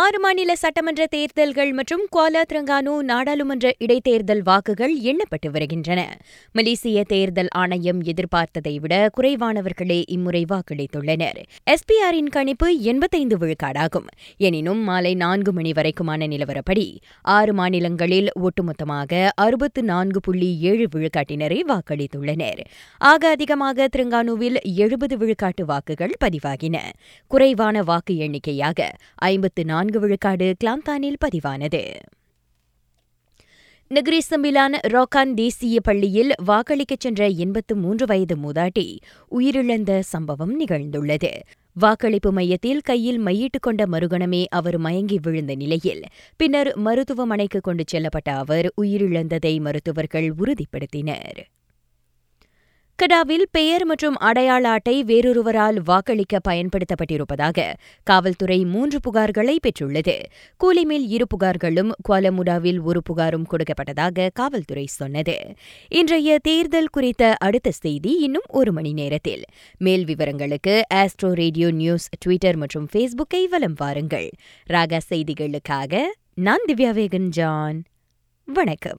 ஆறு மாநில சட்டமன்ற தேர்தல்கள் மற்றும் குவாலா திரங்கானு நாடாளுமன்ற இடைத்தேர்தல் வாக்குகள் எண்ணப்பட்டு வருகின்றன. மலேசிய தேர்தல் ஆணையம் எதிர்பார்த்ததை விட குறைவானவர்களே இம்முறை வாக்களித்துள்ளனர். எஸ்பிஆரின் கணிப்பு எண்பத்தைந்து விழுக்காடாகும். எனினும் மாலை நான்கு மணி வரைக்குமான நிலவரப்படி ஆறு மாநிலங்களில் ஒட்டுமொத்தமாக அறுபத்து நான்கு புள்ளி ஏழு விழுக்காட்டினரை வாக்களித்துள்ளனர். ஆக அதிகமாக திரங்கானுவில் எழுபது விழுக்காட்டு வாக்குகள் பதிவாகின. குறைவான வாக்கு எண்ணிக்கையாக ஐம்பத்து நான்கு விழுக்காடு கிளாந்தானில் பதிவானது. நகரி ரோகான் தேசிய பள்ளியில் வாக்களிக்கச் சென்ற எண்பத்து மூன்று வயது மூதாட்டி உயிரிழந்த சம்பவம் நிகழ்ந்துள்ளது. வாக்களிப்பு மையத்தில் கையில் மையிட்டுக் கொண்ட மறுகணமே அவர் மயங்கி விழுந்த நிலையில் பின்னர் மருத்துவமனைக்கு கொண்டு செல்லப்பட்ட அவர் உயிரிழந்ததை மருத்துவர்கள் உறுதிப்படுத்தினர். கடாவில் பெயர் மற்றும் அடையாள அட்டை வேறொருவரால் வாக்களிக்க பயன்படுத்தப்பட்டிருப்பதாக காவல்துறை மூன்று புகார்களை பெற்றுள்ளது. கூலிமில் இரு புகார்களும் குவாலமுடாவில் ஒரு புகாரும் கொடுக்கப்பட்டதாக காவல்துறை சொன்னது. இன்றைய தேர்தல் குறித்த அடுத்த செய்தி இன்னும் ஒரு மணி நேரத்தில். மேல் விவரங்களுக்கு ஆஸ்ட்ரோ ரேடியோ நியூஸ் ட்விட்டர் மற்றும் ஃபேஸ்புக்கை வலம் வாருங்கள். ராகா செய்திகளுக்காக நான் திவ்யா வேகன் ஜான் வணக்கம்.